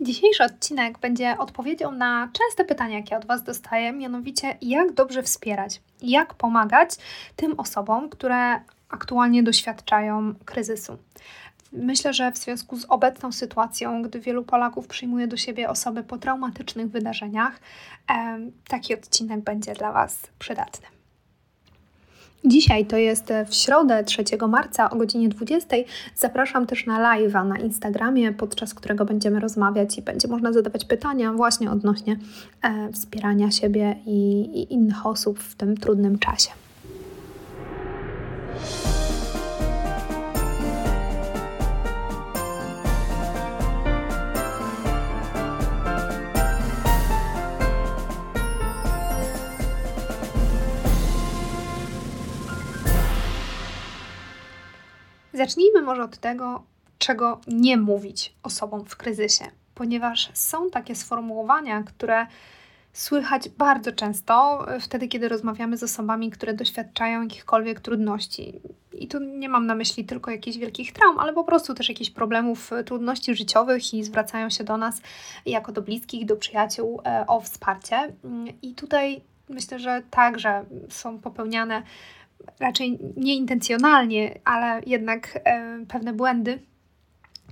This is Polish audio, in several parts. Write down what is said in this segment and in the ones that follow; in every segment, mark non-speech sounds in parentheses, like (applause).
Dzisiejszy odcinek będzie odpowiedzią na częste pytania, jakie od Was dostaję, mianowicie jak dobrze wspierać, jak pomagać tym osobom, które aktualnie doświadczają kryzysu. Myślę, że w związku z obecną sytuacją, gdy wielu Polaków przyjmuje do siebie osoby po traumatycznych wydarzeniach, taki odcinek będzie dla Was przydatny. Dzisiaj to jest w środę 3 marca o godzinie 20. Zapraszam też na live'a na Instagramie, podczas którego będziemy rozmawiać i będzie można zadawać pytania właśnie odnośnie e, wspierania siebie i, i innych osób w tym trudnym czasie. Zacznijmy może od tego, czego nie mówić osobom w kryzysie, ponieważ są takie sformułowania, które słychać bardzo często wtedy, kiedy rozmawiamy z osobami, które doświadczają jakichkolwiek trudności. I tu nie mam na myśli tylko jakichś wielkich traum, ale po prostu też jakichś problemów, trudności życiowych i zwracają się do nas jako do bliskich, do przyjaciół e, o wsparcie. I tutaj myślę, że także są popełniane raczej nieintencjonalnie, ale jednak e, pewne błędy,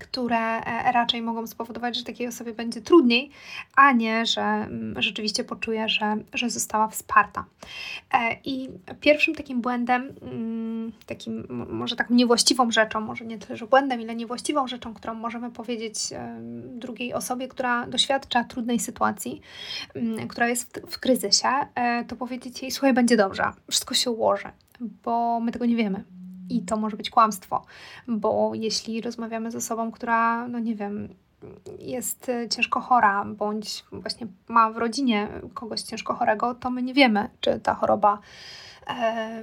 które e, raczej mogą spowodować, że takiej osobie będzie trudniej, a nie, że mm, rzeczywiście poczuje, że, że została wsparta. E, I pierwszym takim błędem, mm, takim może taką niewłaściwą rzeczą, może nie tyle, że błędem, ile niewłaściwą rzeczą, którą możemy powiedzieć drugiej osobie, która doświadcza trudnej sytuacji, mm, która jest w, w kryzysie, to powiedzieć jej, słuchaj, będzie dobrze, wszystko się ułoży bo my tego nie wiemy. I to może być kłamstwo, bo jeśli rozmawiamy z osobą, która, no nie wiem, jest ciężko chora, bądź właśnie ma w rodzinie kogoś ciężko chorego, to my nie wiemy, czy ta choroba e,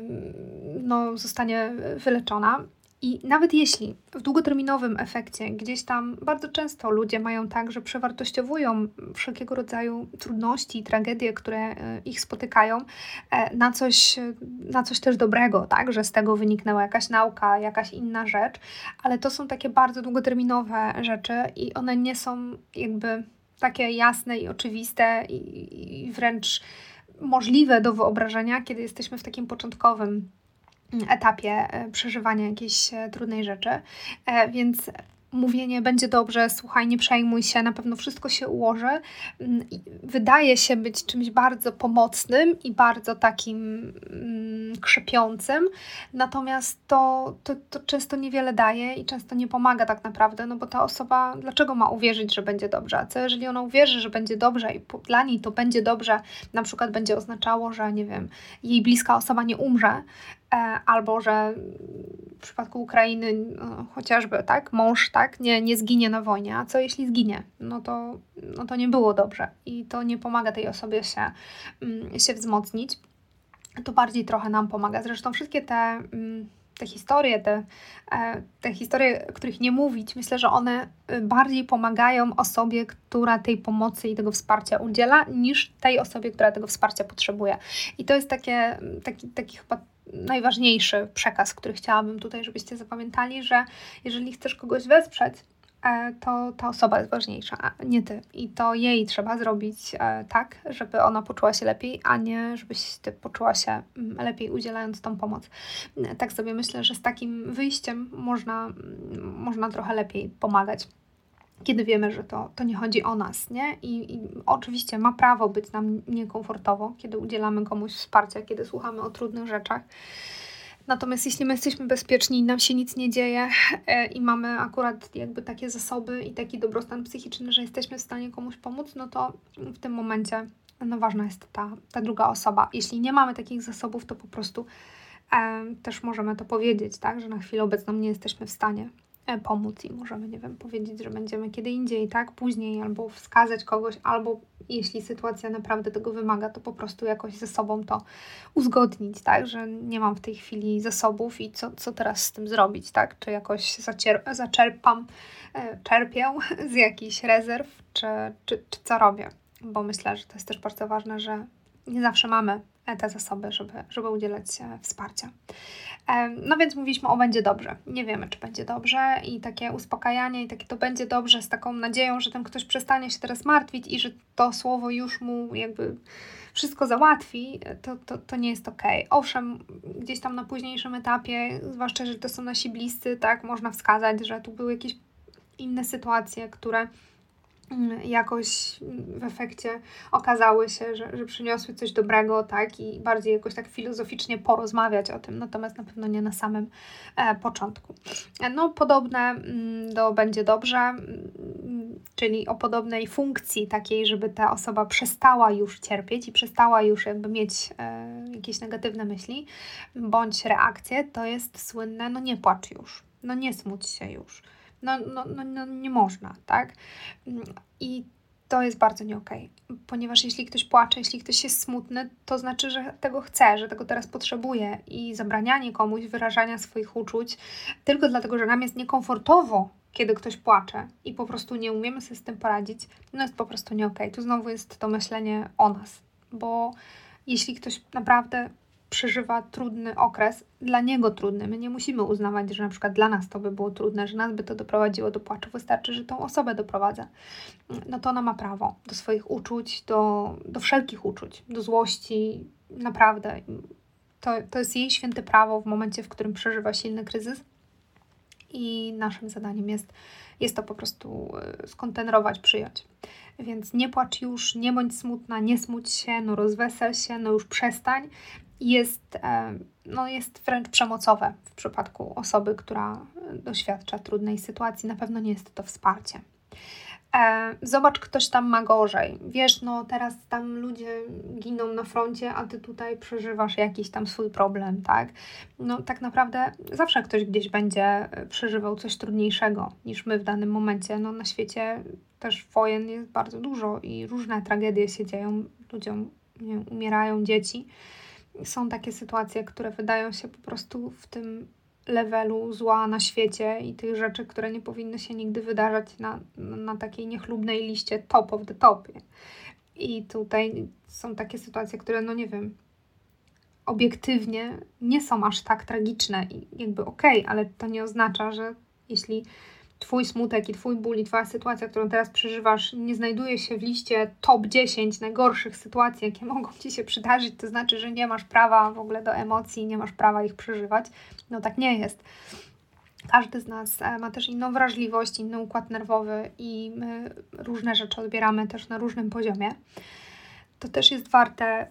no, zostanie wyleczona. I nawet jeśli w długoterminowym efekcie gdzieś tam bardzo często ludzie mają tak, że przewartościowują wszelkiego rodzaju trudności, tragedie, które e, ich spotykają, e, na coś, na coś też dobrego, tak, że z tego wyniknęła jakaś nauka, jakaś inna rzecz, ale to są takie bardzo długoterminowe rzeczy i one nie są jakby takie jasne i oczywiste i, i wręcz możliwe do wyobrażenia, kiedy jesteśmy w takim początkowym etapie e, przeżywania jakiejś e, trudnej rzeczy. E, więc mówienie będzie dobrze, słuchaj, nie przejmuj się, na pewno wszystko się ułoży, mm, wydaje się być czymś bardzo pomocnym i bardzo takim mm, krzepiącym, natomiast to, to, to często niewiele daje i często nie pomaga tak naprawdę, no bo ta osoba, dlaczego ma uwierzyć, że będzie dobrze? A co jeżeli ona uwierzy, że będzie dobrze i dla niej to będzie dobrze, na przykład będzie oznaczało, że nie wiem, jej bliska osoba nie umrze, albo że w przypadku Ukrainy no, chociażby tak, mąż tak, nie, nie zginie na wojnie, a co jeśli zginie? No to, no to nie było dobrze i to nie pomaga tej osobie się, mm, się wzmocnić. To bardziej trochę nam pomaga. Zresztą wszystkie te mm, te historie, te, e, te historie, których nie mówić, myślę, że one y, bardziej pomagają osobie, która tej pomocy i tego wsparcia udziela, niż tej osobie, która tego wsparcia potrzebuje. I to jest takie, taki, taki chyba najważniejszy przekaz, który chciałabym tutaj, żebyście zapamiętali, że jeżeli chcesz kogoś wesprzeć, e, to ta osoba jest ważniejsza, a nie ty. I to jej trzeba zrobić e, tak, żeby ona poczuła się lepiej, a nie żebyś ty poczuła się mm, lepiej udzielając tą pomoc. Tak sobie myślę, że z takim wyjściem można, mm, można trochę lepiej pomagać kiedy wiemy, że to, to nie chodzi o nas, nie? I, I, oczywiście ma prawo być nam niekomfortowo, kiedy udzielamy komuś wsparcia, kiedy słuchamy o trudnych rzeczach. Natomiast jeśli my jesteśmy bezpieczni i nam się nic nie dzieje e, i mamy akurat jakby takie zasoby i taki dobrostan psychiczny, że jesteśmy w stanie komuś pomóc, no to w tym momencie no ważna jest ta, ta druga osoba. Jeśli nie mamy takich zasobów, to po prostu e, też możemy to powiedzieć, tak, że na chwilę obecną nie jesteśmy w stanie pomóc i możemy, nie wiem, powiedzieć, że będziemy kiedy indziej, tak, później, albo wskazać kogoś, albo jeśli sytuacja naprawdę tego wymaga, to po prostu jakoś ze sobą to uzgodnić, tak, że nie mam w tej chwili zasobów i co, co teraz z tym zrobić, tak, czy jakoś zacier- zaczerpam, e, czerpię (laughs) z jakichś rezerw, czy, czy, czy co robię, bo myślę, że to jest też bardzo ważne, że nie zawsze mamy te zasoby, żeby, żeby udzielać wsparcia. No więc mówiliśmy o będzie dobrze. Nie wiemy, czy będzie dobrze i takie uspokajanie i takie to będzie dobrze z taką nadzieją, że ten ktoś przestanie się teraz martwić i że to słowo już mu jakby wszystko załatwi, to, to, to nie jest ok. Owszem, gdzieś tam na późniejszym etapie, zwłaszcza, że to są nasi bliscy, tak, można wskazać, że tu były jakieś inne sytuacje, które jakoś w efekcie okazały się, że, że przyniosły coś dobrego, tak, i bardziej jakoś tak filozoficznie porozmawiać o tym, natomiast na pewno nie na samym e, początku. No, podobne mm, do będzie dobrze, mm, czyli o podobnej funkcji takiej, żeby ta osoba przestała już cierpieć i przestała już jakby mieć e, jakieś negatywne myśli bądź reakcje, to jest słynne, no nie płacz już, no nie smuć się już no, no, no, no nie można, tak? I to jest bardzo nie okay. ponieważ jeśli ktoś płacze, jeśli ktoś jest smutny, to znaczy, że tego chce, że tego teraz potrzebuje i zabranianie komuś wyrażania swoich uczuć tylko dlatego, że nam jest niekomfortowo, kiedy ktoś płacze i po prostu nie umiemy sobie z tym poradzić, no jest po prostu nie. Okay. Tu znowu jest to myślenie o nas, bo jeśli ktoś naprawdę przeżywa trudny okres, dla niego trudny. My nie musimy uznawać, że na przykład dla nas to by było trudne, że nas by to doprowadziło do płaczu. Wystarczy, że tą osobę doprowadza. No to ona ma prawo do swoich uczuć, do, do wszelkich uczuć, do złości. Naprawdę. To, to jest jej święte prawo w momencie, w którym przeżywa silny kryzys. I naszym zadaniem jest, jest to po prostu e, skontenerować, przyjąć. Więc nie płacz już, nie bądź smutna, nie smuć się, no rozwesel się, no już przestań jest, e, no jest wręcz przemocowe w przypadku osoby, która doświadcza trudnej sytuacji. Na pewno nie jest to wsparcie. E, zobacz, ktoś tam ma gorzej. Wiesz, no teraz tam ludzie giną na froncie, a ty tutaj przeżywasz jakiś tam swój problem, tak? No tak naprawdę zawsze ktoś gdzieś będzie przeżywał coś trudniejszego niż my w danym momencie. No na świecie też wojen jest bardzo dużo i różne tragedie się dzieją, ludziom nie, umierają dzieci są takie sytuacje, które wydają się po prostu w tym levelu zła na świecie i tych rzeczy, które nie powinny się nigdy wydarzać na, na takiej niechlubnej liście top of the top. I tutaj są takie sytuacje, które, no nie wiem, obiektywnie nie są aż tak tragiczne i jakby okej, okay, ale to nie oznacza, że jeśli Twój smutek i Twój ból i Twoja sytuacja, którą teraz przeżywasz, nie znajduje się w liście top 10 najgorszych sytuacji, jakie (laughs) mogą Ci się przydarzyć, to znaczy, że nie masz prawa w ogóle do emocji, nie masz prawa ich przeżywać. No tak nie jest. Każdy z nas e, ma też inną wrażliwość, inny układ nerwowy i my różne rzeczy odbieramy też na różnym poziomie. To też jest warte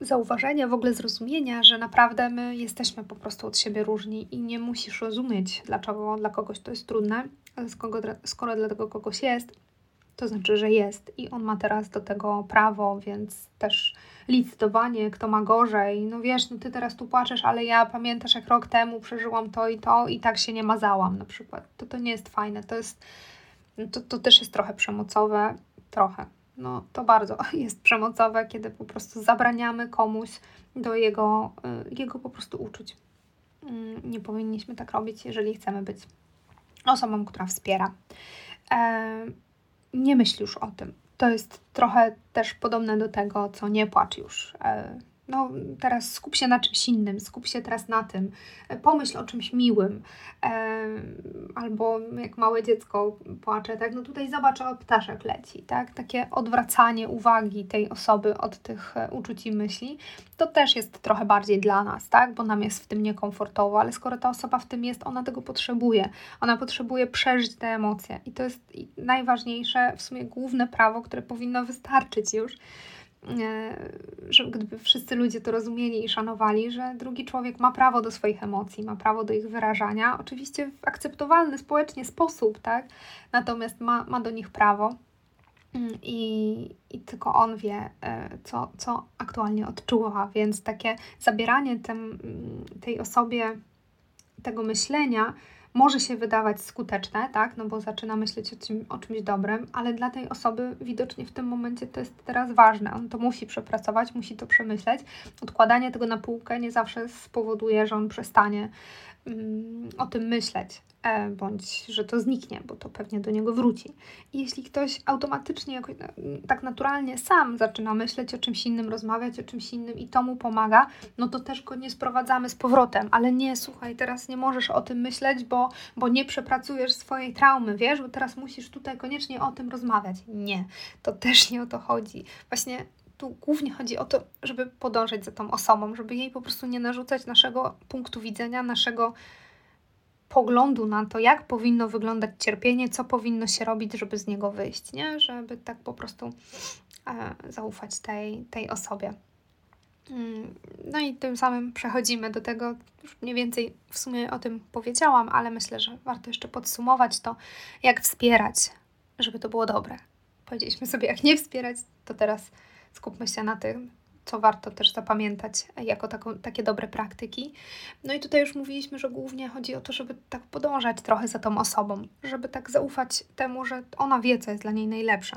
zauważenia, w ogóle zrozumienia, że naprawdę my jesteśmy po prostu od siebie różni i nie musisz rozumieć, dlaczego dla kogoś to jest trudne, ale skoro, skoro dla tego kogoś jest, to znaczy, że jest i on ma teraz do tego prawo, więc też licytowanie, kto ma gorzej. No wiesz, no ty teraz tu płaczesz, ale ja pamiętasz, jak rok temu przeżyłam to i to i tak się nie mazałam na przykład. To to nie jest fajne, to jest, no to, to też jest trochę przemocowe, trochę no to bardzo (laughs) jest przemocowe, kiedy po prostu zabraniamy komuś do jego, y, jego po prostu uczuć. Mm, nie powinniśmy tak robić, jeżeli chcemy być osobą, która wspiera. E, nie myśl już o tym. To jest trochę też podobne do tego, co nie płacz już. No teraz skup się na czymś innym, skup się teraz na tym, pomyśl o czymś miłym, e, albo jak małe dziecko płacze, tak, no tutaj zobacz, o ptaszek leci, tak, takie odwracanie uwagi tej osoby od tych e, uczuć i myśli, to też jest trochę bardziej dla nas, tak, bo nam jest w tym niekomfortowo, ale skoro ta osoba w tym jest, ona tego potrzebuje, ona potrzebuje przeżyć te emocje. I to jest najważniejsze, w sumie główne prawo, które powinno wystarczyć już, że gdyby wszyscy ludzie to rozumieli i szanowali, że drugi człowiek ma prawo do swoich emocji, ma prawo do ich wyrażania, oczywiście w akceptowalny społecznie sposób, tak? Natomiast ma, ma do nich prawo mm, i, i tylko on wie, e, co, co aktualnie odczuwa, więc takie zabieranie tem, mm, tej osobie tego myślenia może się wydawać skuteczne, tak, no bo zaczyna myśleć o, czym, o czymś dobrym, ale dla tej osoby widocznie w tym momencie to jest teraz ważne. On to musi przepracować, musi to przemyśleć. Odkładanie tego na półkę nie zawsze spowoduje, że on przestanie mm, o tym myśleć, bądź że to zniknie, bo to pewnie do niego wróci. I jeśli ktoś automatycznie, jakoś, tak naturalnie sam zaczyna myśleć o czymś innym, rozmawiać o czymś innym i to mu pomaga, no to też go nie sprowadzamy z powrotem. Ale nie, słuchaj, teraz nie możesz o tym myśleć, bo, bo nie przepracujesz swojej traumy, wiesz, bo teraz musisz tutaj koniecznie o tym rozmawiać. Nie, to też nie o to chodzi. Właśnie tu głównie chodzi o to, żeby podążać za tą osobą, żeby jej po prostu nie narzucać naszego punktu widzenia, naszego poglądu na to, jak powinno wyglądać cierpienie, co powinno się robić, żeby z niego wyjść, nie? Żeby tak po prostu e, zaufać tej, tej osobie. Mm, no i tym samym przechodzimy do tego, już mniej więcej w sumie o tym powiedziałam, ale myślę, że warto jeszcze podsumować to, jak wspierać, żeby to było dobre. Powiedzieliśmy sobie, jak nie wspierać, to teraz skupmy się na tym, co warto też zapamiętać jako taką, takie dobre praktyki. No i tutaj już mówiliśmy, że głównie chodzi o to, żeby tak podążać trochę za tą osobą, żeby tak zaufać temu, że ona wie, co jest dla niej najlepsze.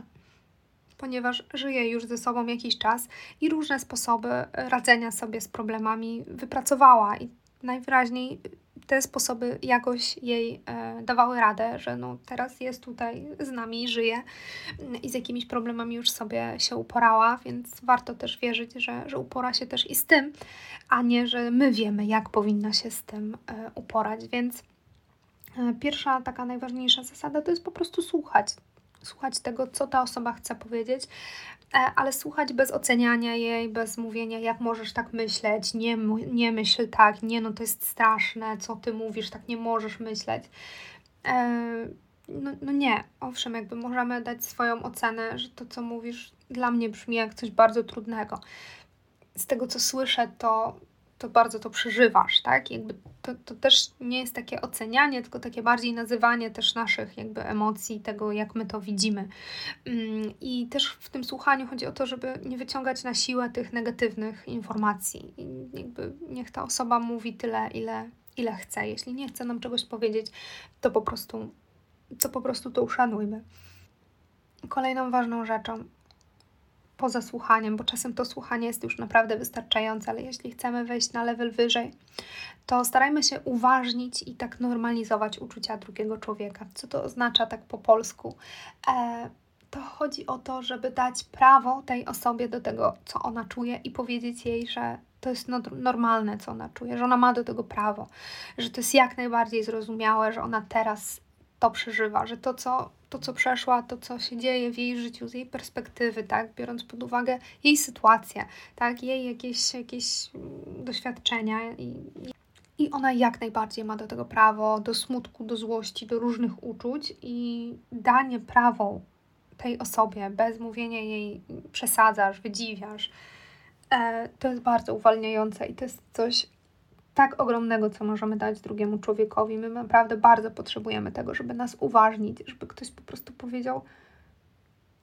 Ponieważ żyje już ze sobą jakiś czas i różne sposoby radzenia sobie z problemami wypracowała i najwyraźniej te sposoby jakoś jej e, dawały radę, że no teraz jest tutaj z nami, żyje i z jakimiś problemami już sobie się uporała, więc warto też wierzyć, że, że upora się też i z tym, a nie, że my wiemy, jak powinna się z tym e, uporać. Więc e, pierwsza taka najważniejsza zasada to jest po prostu słuchać słuchać tego, co ta osoba chce powiedzieć, ale słuchać bez oceniania jej, bez mówienia, jak możesz tak myśleć, nie, nie myśl tak, nie, no to jest straszne, co ty mówisz, tak nie możesz myśleć. E, no, no nie, owszem, jakby możemy dać swoją ocenę, że to, co mówisz, dla mnie brzmi jak coś bardzo trudnego. Z tego, co słyszę, to to bardzo to przeżywasz, tak? Jakby to, to też nie jest takie ocenianie, tylko takie bardziej nazywanie też naszych jakby emocji, tego jak my to widzimy. Mm, I też w tym słuchaniu chodzi o to, żeby nie wyciągać na siłę tych negatywnych informacji. I jakby niech ta osoba mówi tyle, ile, ile chce. Jeśli nie chce nam czegoś powiedzieć, to po prostu to po prostu to uszanujmy. Kolejną ważną rzeczą poza słuchaniem, bo czasem to słuchanie jest już naprawdę wystarczające, ale jeśli chcemy wejść na level wyżej, to starajmy się uważnić i tak normalizować uczucia drugiego człowieka. Co to oznacza tak po polsku? E, to chodzi o to, żeby dać prawo tej osobie do tego, co ona czuje i powiedzieć jej, że to jest normalne, co ona czuje, że ona ma do tego prawo, że to jest jak najbardziej zrozumiałe, że ona teraz to przeżywa, że to, co to, co przeszła, to, co się dzieje w jej życiu, z jej perspektywy, tak, biorąc pod uwagę jej sytuację, tak, jej jakieś, jakieś doświadczenia i, i ona jak najbardziej ma do tego prawo, do smutku, do złości, do różnych uczuć i danie prawo tej osobie bez mówienia jej przesadzasz, wydziwiasz, e, to jest bardzo uwalniające i to jest coś, tak ogromnego, co możemy dać drugiemu człowiekowi. My naprawdę bardzo potrzebujemy tego, żeby nas uważnić, żeby ktoś po prostu powiedział: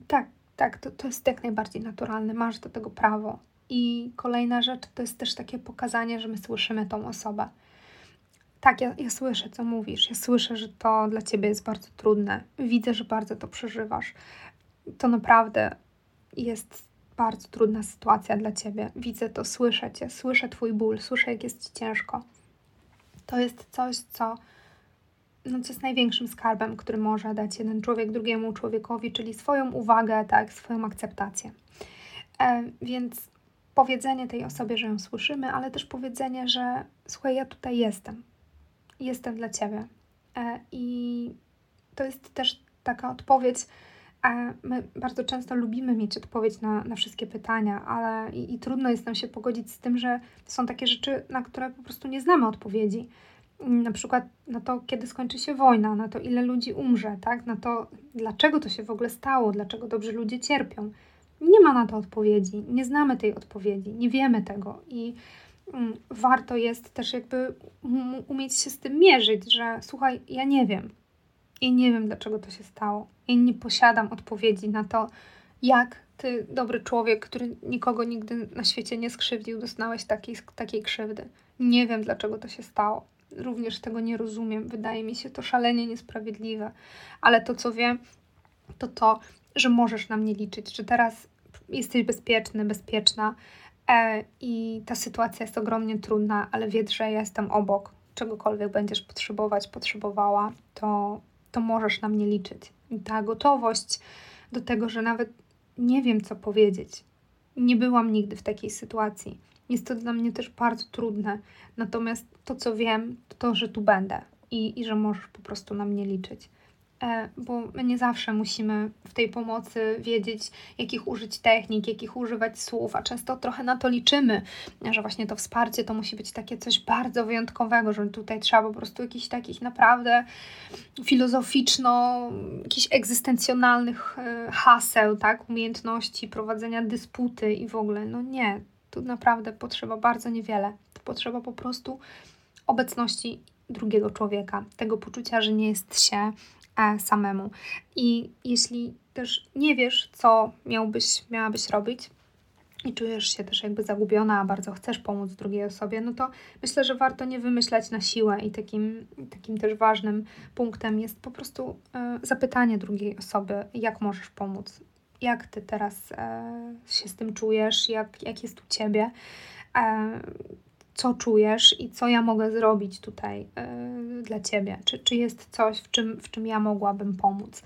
Tak, tak, to, to jest jak najbardziej naturalne, masz do tego prawo. I kolejna rzecz to jest też takie pokazanie, że my słyszymy tą osobę. Tak, ja, ja słyszę, co mówisz. Ja słyszę, że to dla ciebie jest bardzo trudne. Widzę, że bardzo to przeżywasz. To naprawdę jest bardzo trudna sytuacja dla ciebie. Widzę to, słyszę cię, słyszę twój ból, słyszę, jak jest ci ciężko. To jest coś, co, no, co jest największym skarbem, który może dać jeden człowiek drugiemu człowiekowi, czyli swoją uwagę, tak, swoją akceptację. E, więc powiedzenie tej osobie, że ją słyszymy, ale też powiedzenie, że słuchaj, ja tutaj jestem. Jestem dla ciebie. E, I to jest też taka odpowiedź, my bardzo często lubimy mieć odpowiedź na, na wszystkie pytania, ale i, i, trudno jest nam się pogodzić z tym, że są takie rzeczy, na które po prostu nie znamy odpowiedzi. Na przykład na to, kiedy skończy się wojna, na to, ile ludzi umrze, tak? na to, dlaczego to się w ogóle stało, dlaczego dobrzy ludzie cierpią. Nie ma na to odpowiedzi, nie znamy tej odpowiedzi, nie wiemy tego i mm, warto jest też jakby umieć się z tym mierzyć, że słuchaj, ja nie wiem, i nie wiem, dlaczego to się stało. I nie posiadam odpowiedzi na to, jak ty, dobry człowiek, który nikogo nigdy na świecie nie skrzywdził, doznałeś takiej, takiej krzywdy. Nie wiem, dlaczego to się stało. Również tego nie rozumiem. Wydaje mi się to szalenie niesprawiedliwe. Ale to, co wiem, to to, że możesz na mnie liczyć, że teraz jesteś bezpieczny, bezpieczna e, i ta sytuacja jest ogromnie trudna, ale wiedz, że ja jestem obok, czegokolwiek będziesz potrzebować, potrzebowała, to, to możesz na mnie liczyć. I ta gotowość do tego, że nawet nie wiem, co powiedzieć. Nie byłam nigdy w takiej sytuacji. Jest to dla mnie też bardzo trudne. Natomiast to, co wiem, to to, że tu będę i, i że możesz po prostu na mnie liczyć. E, bo my nie zawsze musimy w tej pomocy wiedzieć, jakich użyć technik, jakich używać słów, a często trochę na to liczymy, że właśnie to wsparcie to musi być takie coś bardzo wyjątkowego, że tutaj trzeba po prostu jakichś takich naprawdę filozoficzno, jakichś egzystencjonalnych e, haseł, tak, umiejętności prowadzenia dysputy i w ogóle, no nie, tu naprawdę potrzeba bardzo niewiele. To potrzeba po prostu obecności drugiego człowieka, tego poczucia, że nie jest się samemu. I jeśli też nie wiesz, co miałbyś, miałabyś robić, i czujesz się też jakby zagubiona, a bardzo chcesz pomóc drugiej osobie, no to myślę, że warto nie wymyślać na siłę i takim, takim też ważnym punktem jest po prostu e, zapytanie drugiej osoby, jak możesz pomóc, jak ty teraz e, się z tym czujesz, jak, jak jest u ciebie, e, co czujesz i co ja mogę zrobić tutaj e, dla ciebie. Czy, czy jest coś, w czym, w czym ja mogłabym pomóc?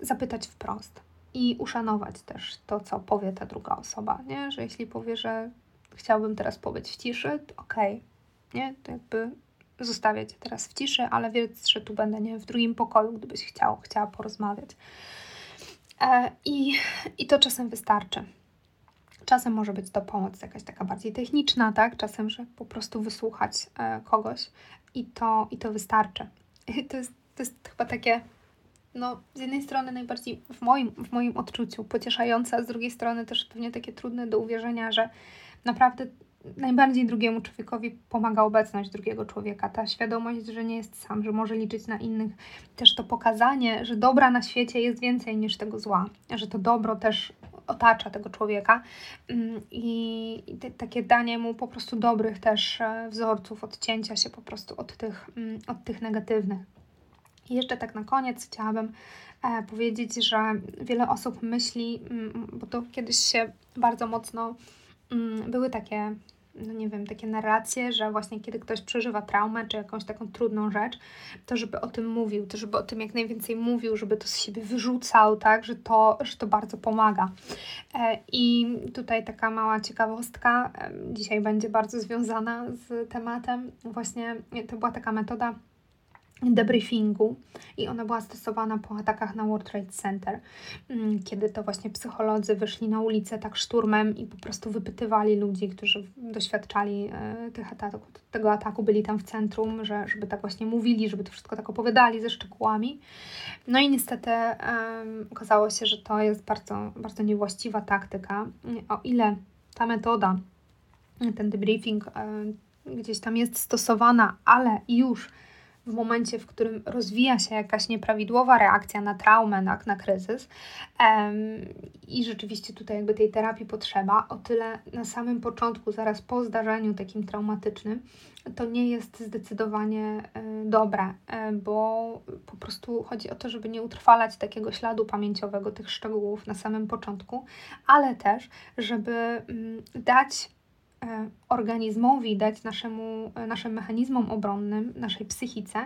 Zapytać wprost i uszanować też to, co powie ta druga osoba, nie? Że jeśli powie, że chciałbym teraz pobyć w ciszy, okej, okay, nie? To jakby zostawię cię teraz w ciszy, ale wiedz, że tu będę, nie w drugim pokoju, gdybyś chciał, chciała porozmawiać. E, I, I to czasem wystarczy. Czasem może być to pomoc jakaś taka bardziej techniczna, tak? Czasem, że po prostu wysłuchać e, kogoś i to, i to wystarczy. (laughs) I to jest, to jest chyba takie, no, z jednej strony najbardziej w moim, w moim odczuciu pocieszające, a z drugiej strony też pewnie takie trudne do uwierzenia, że naprawdę najbardziej drugiemu człowiekowi pomaga obecność drugiego człowieka, ta świadomość, że nie jest sam, że może liczyć na innych, też to pokazanie, że dobra na świecie jest więcej niż tego zła, że to dobro też otacza tego człowieka mm, i takie danie mu po prostu dobrych też e, wzorców, odcięcia się po prostu od tych, mm, od tych negatywnych. I jeszcze tak na koniec chciałabym e, powiedzieć, że wiele osób myśli, mm, bo to kiedyś się bardzo mocno były takie no nie wiem, takie narracje, że właśnie kiedy ktoś przeżywa traumę czy jakąś taką trudną rzecz, to żeby o tym mówił, to żeby o tym jak najwięcej mówił, żeby to z siebie wyrzucał, tak, że to, że to bardzo pomaga. E, I tutaj taka mała ciekawostka, dzisiaj będzie bardzo związana z tematem. Właśnie to była taka metoda debriefingu i ona była stosowana po atakach na World Trade Center, mm, kiedy to właśnie psycholodzy wyszli na ulicę tak szturmem i po prostu wypytywali ludzi, którzy doświadczali e, tych tego ataku, byli tam w centrum, że, żeby tak właśnie mówili, żeby to wszystko tak opowiadali ze szczegółami. No i niestety um, okazało się, że to jest bardzo, bardzo niewłaściwa taktyka. O ile ta metoda, ten debriefing um, gdzieś tam jest stosowana, ale już w momencie, w którym rozwija się jakaś nieprawidłowa reakcja na traumę, na, na kryzys i rzeczywiście tutaj jakby tej terapii potrzeba, o tyle na samym początku, zaraz po zdarzeniu takim traumatycznym, to nie jest zdecydowanie y, dobre, y, bo po prostu chodzi o to, żeby nie utrwalać takiego śladu pamięciowego, tych szczegółów na samym początku, ale też, żeby y, dać organizmowi, dać naszemu, e, naszym mechanizmom obronnym, naszej psychice,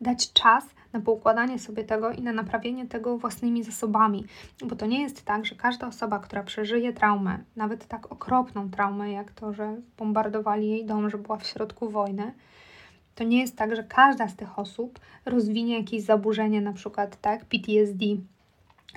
dać czas na poukładanie sobie tego i na naprawienie tego własnymi zasobami. Bo to nie jest tak, że każda osoba, która przeżyje traumę, nawet tak okropną traumę, jak to, że bombardowali jej dom, że była w środku wojny, to nie jest tak, że każda z tych osób rozwinie jakieś zaburzenie, na przykład tak, PTSD,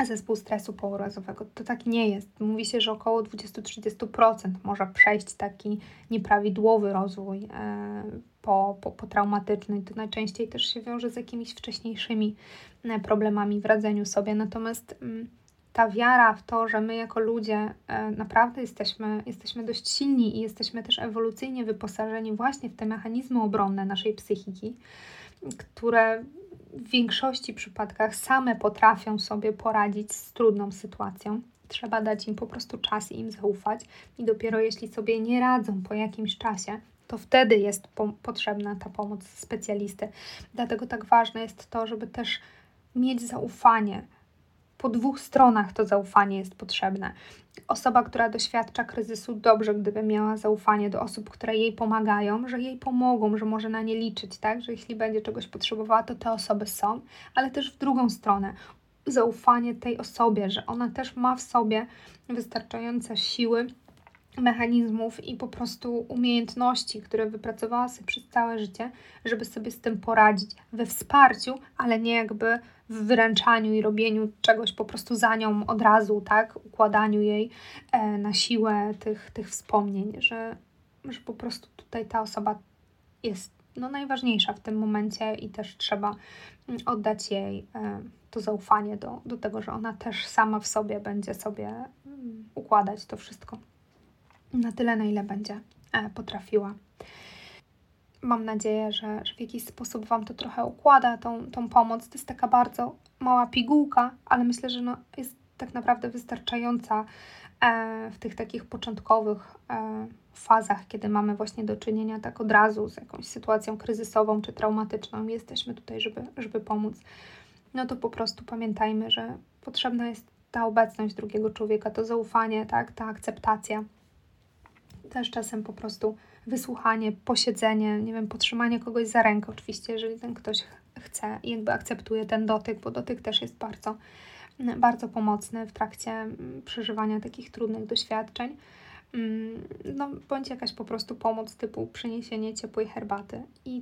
zespół stresu pourazowego. To tak nie jest. Mówi się, że około 20-30% może przejść taki nieprawidłowy rozwój e, po, po, potraumatyczny i to najczęściej też się wiąże z jakimiś wcześniejszymi e, problemami w radzeniu sobie. Natomiast mm, ta wiara w to, że my jako ludzie e, naprawdę jesteśmy, jesteśmy dość silni i jesteśmy też ewolucyjnie wyposażeni właśnie w te mechanizmy obronne naszej psychiki, które w większości przypadkach same potrafią sobie poradzić z trudną sytuacją. Trzeba dać im po prostu czas i im zaufać, i dopiero jeśli sobie nie radzą po jakimś czasie, to wtedy jest po potrzebna ta pomoc specjalisty. Dlatego tak ważne jest to, żeby też mieć zaufanie po dwóch stronach to zaufanie jest potrzebne. Osoba, która doświadcza kryzysu, dobrze, gdyby miała zaufanie do osób, które jej pomagają, że jej pomogą, że może na nie liczyć, tak? Że jeśli będzie czegoś potrzebowała, to te osoby są, ale też w drugą stronę zaufanie tej osobie, że ona też ma w sobie wystarczające siły, mechanizmów i po prostu umiejętności, które wypracowała sobie przez całe życie, żeby sobie z tym poradzić we wsparciu, ale nie jakby w wyręczaniu i robieniu czegoś po prostu za nią od razu, tak? Układaniu jej e, na siłę tych, tych wspomnień, że, że po prostu tutaj ta osoba jest no, najważniejsza w tym momencie i też trzeba mm, oddać jej e, to zaufanie do, do tego, że ona też sama w sobie będzie sobie mm, układać to wszystko na tyle, na ile będzie e, potrafiła. Mam nadzieję, że, że w jakiś sposób Wam to trochę układa, tą, tą pomoc. To jest taka bardzo mała pigułka, ale myślę, że no, jest tak naprawdę wystarczająca e, w tych takich początkowych e, fazach, kiedy mamy właśnie do czynienia tak od razu z jakąś sytuacją kryzysową czy traumatyczną. Jesteśmy tutaj, żeby, żeby pomóc. No to po prostu pamiętajmy, że potrzebna jest ta obecność drugiego człowieka, to zaufanie, tak, ta akceptacja też czasem po prostu wysłuchanie, posiedzenie, nie wiem, potrzymanie kogoś za rękę, oczywiście, jeżeli ten ktoś chce i jakby akceptuje ten dotyk, bo dotyk też jest bardzo, bardzo pomocny w trakcie mm, przeżywania takich trudnych doświadczeń. Mm, no, bądź jakaś po prostu pomoc typu przyniesienie ciepłej herbaty i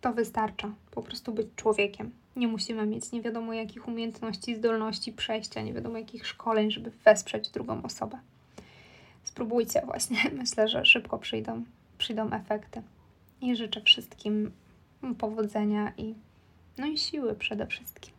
to wystarcza. Po prostu być człowiekiem. Nie musimy mieć nie wiadomo jakich umiejętności, zdolności przejścia, nie wiadomo jakich szkoleń, żeby wesprzeć drugą osobę spróbujcie właśnie. (laughs) Myślę, że szybko przyjdą, przyjdą efekty. I życzę wszystkim powodzenia i no i siły przede wszystkim.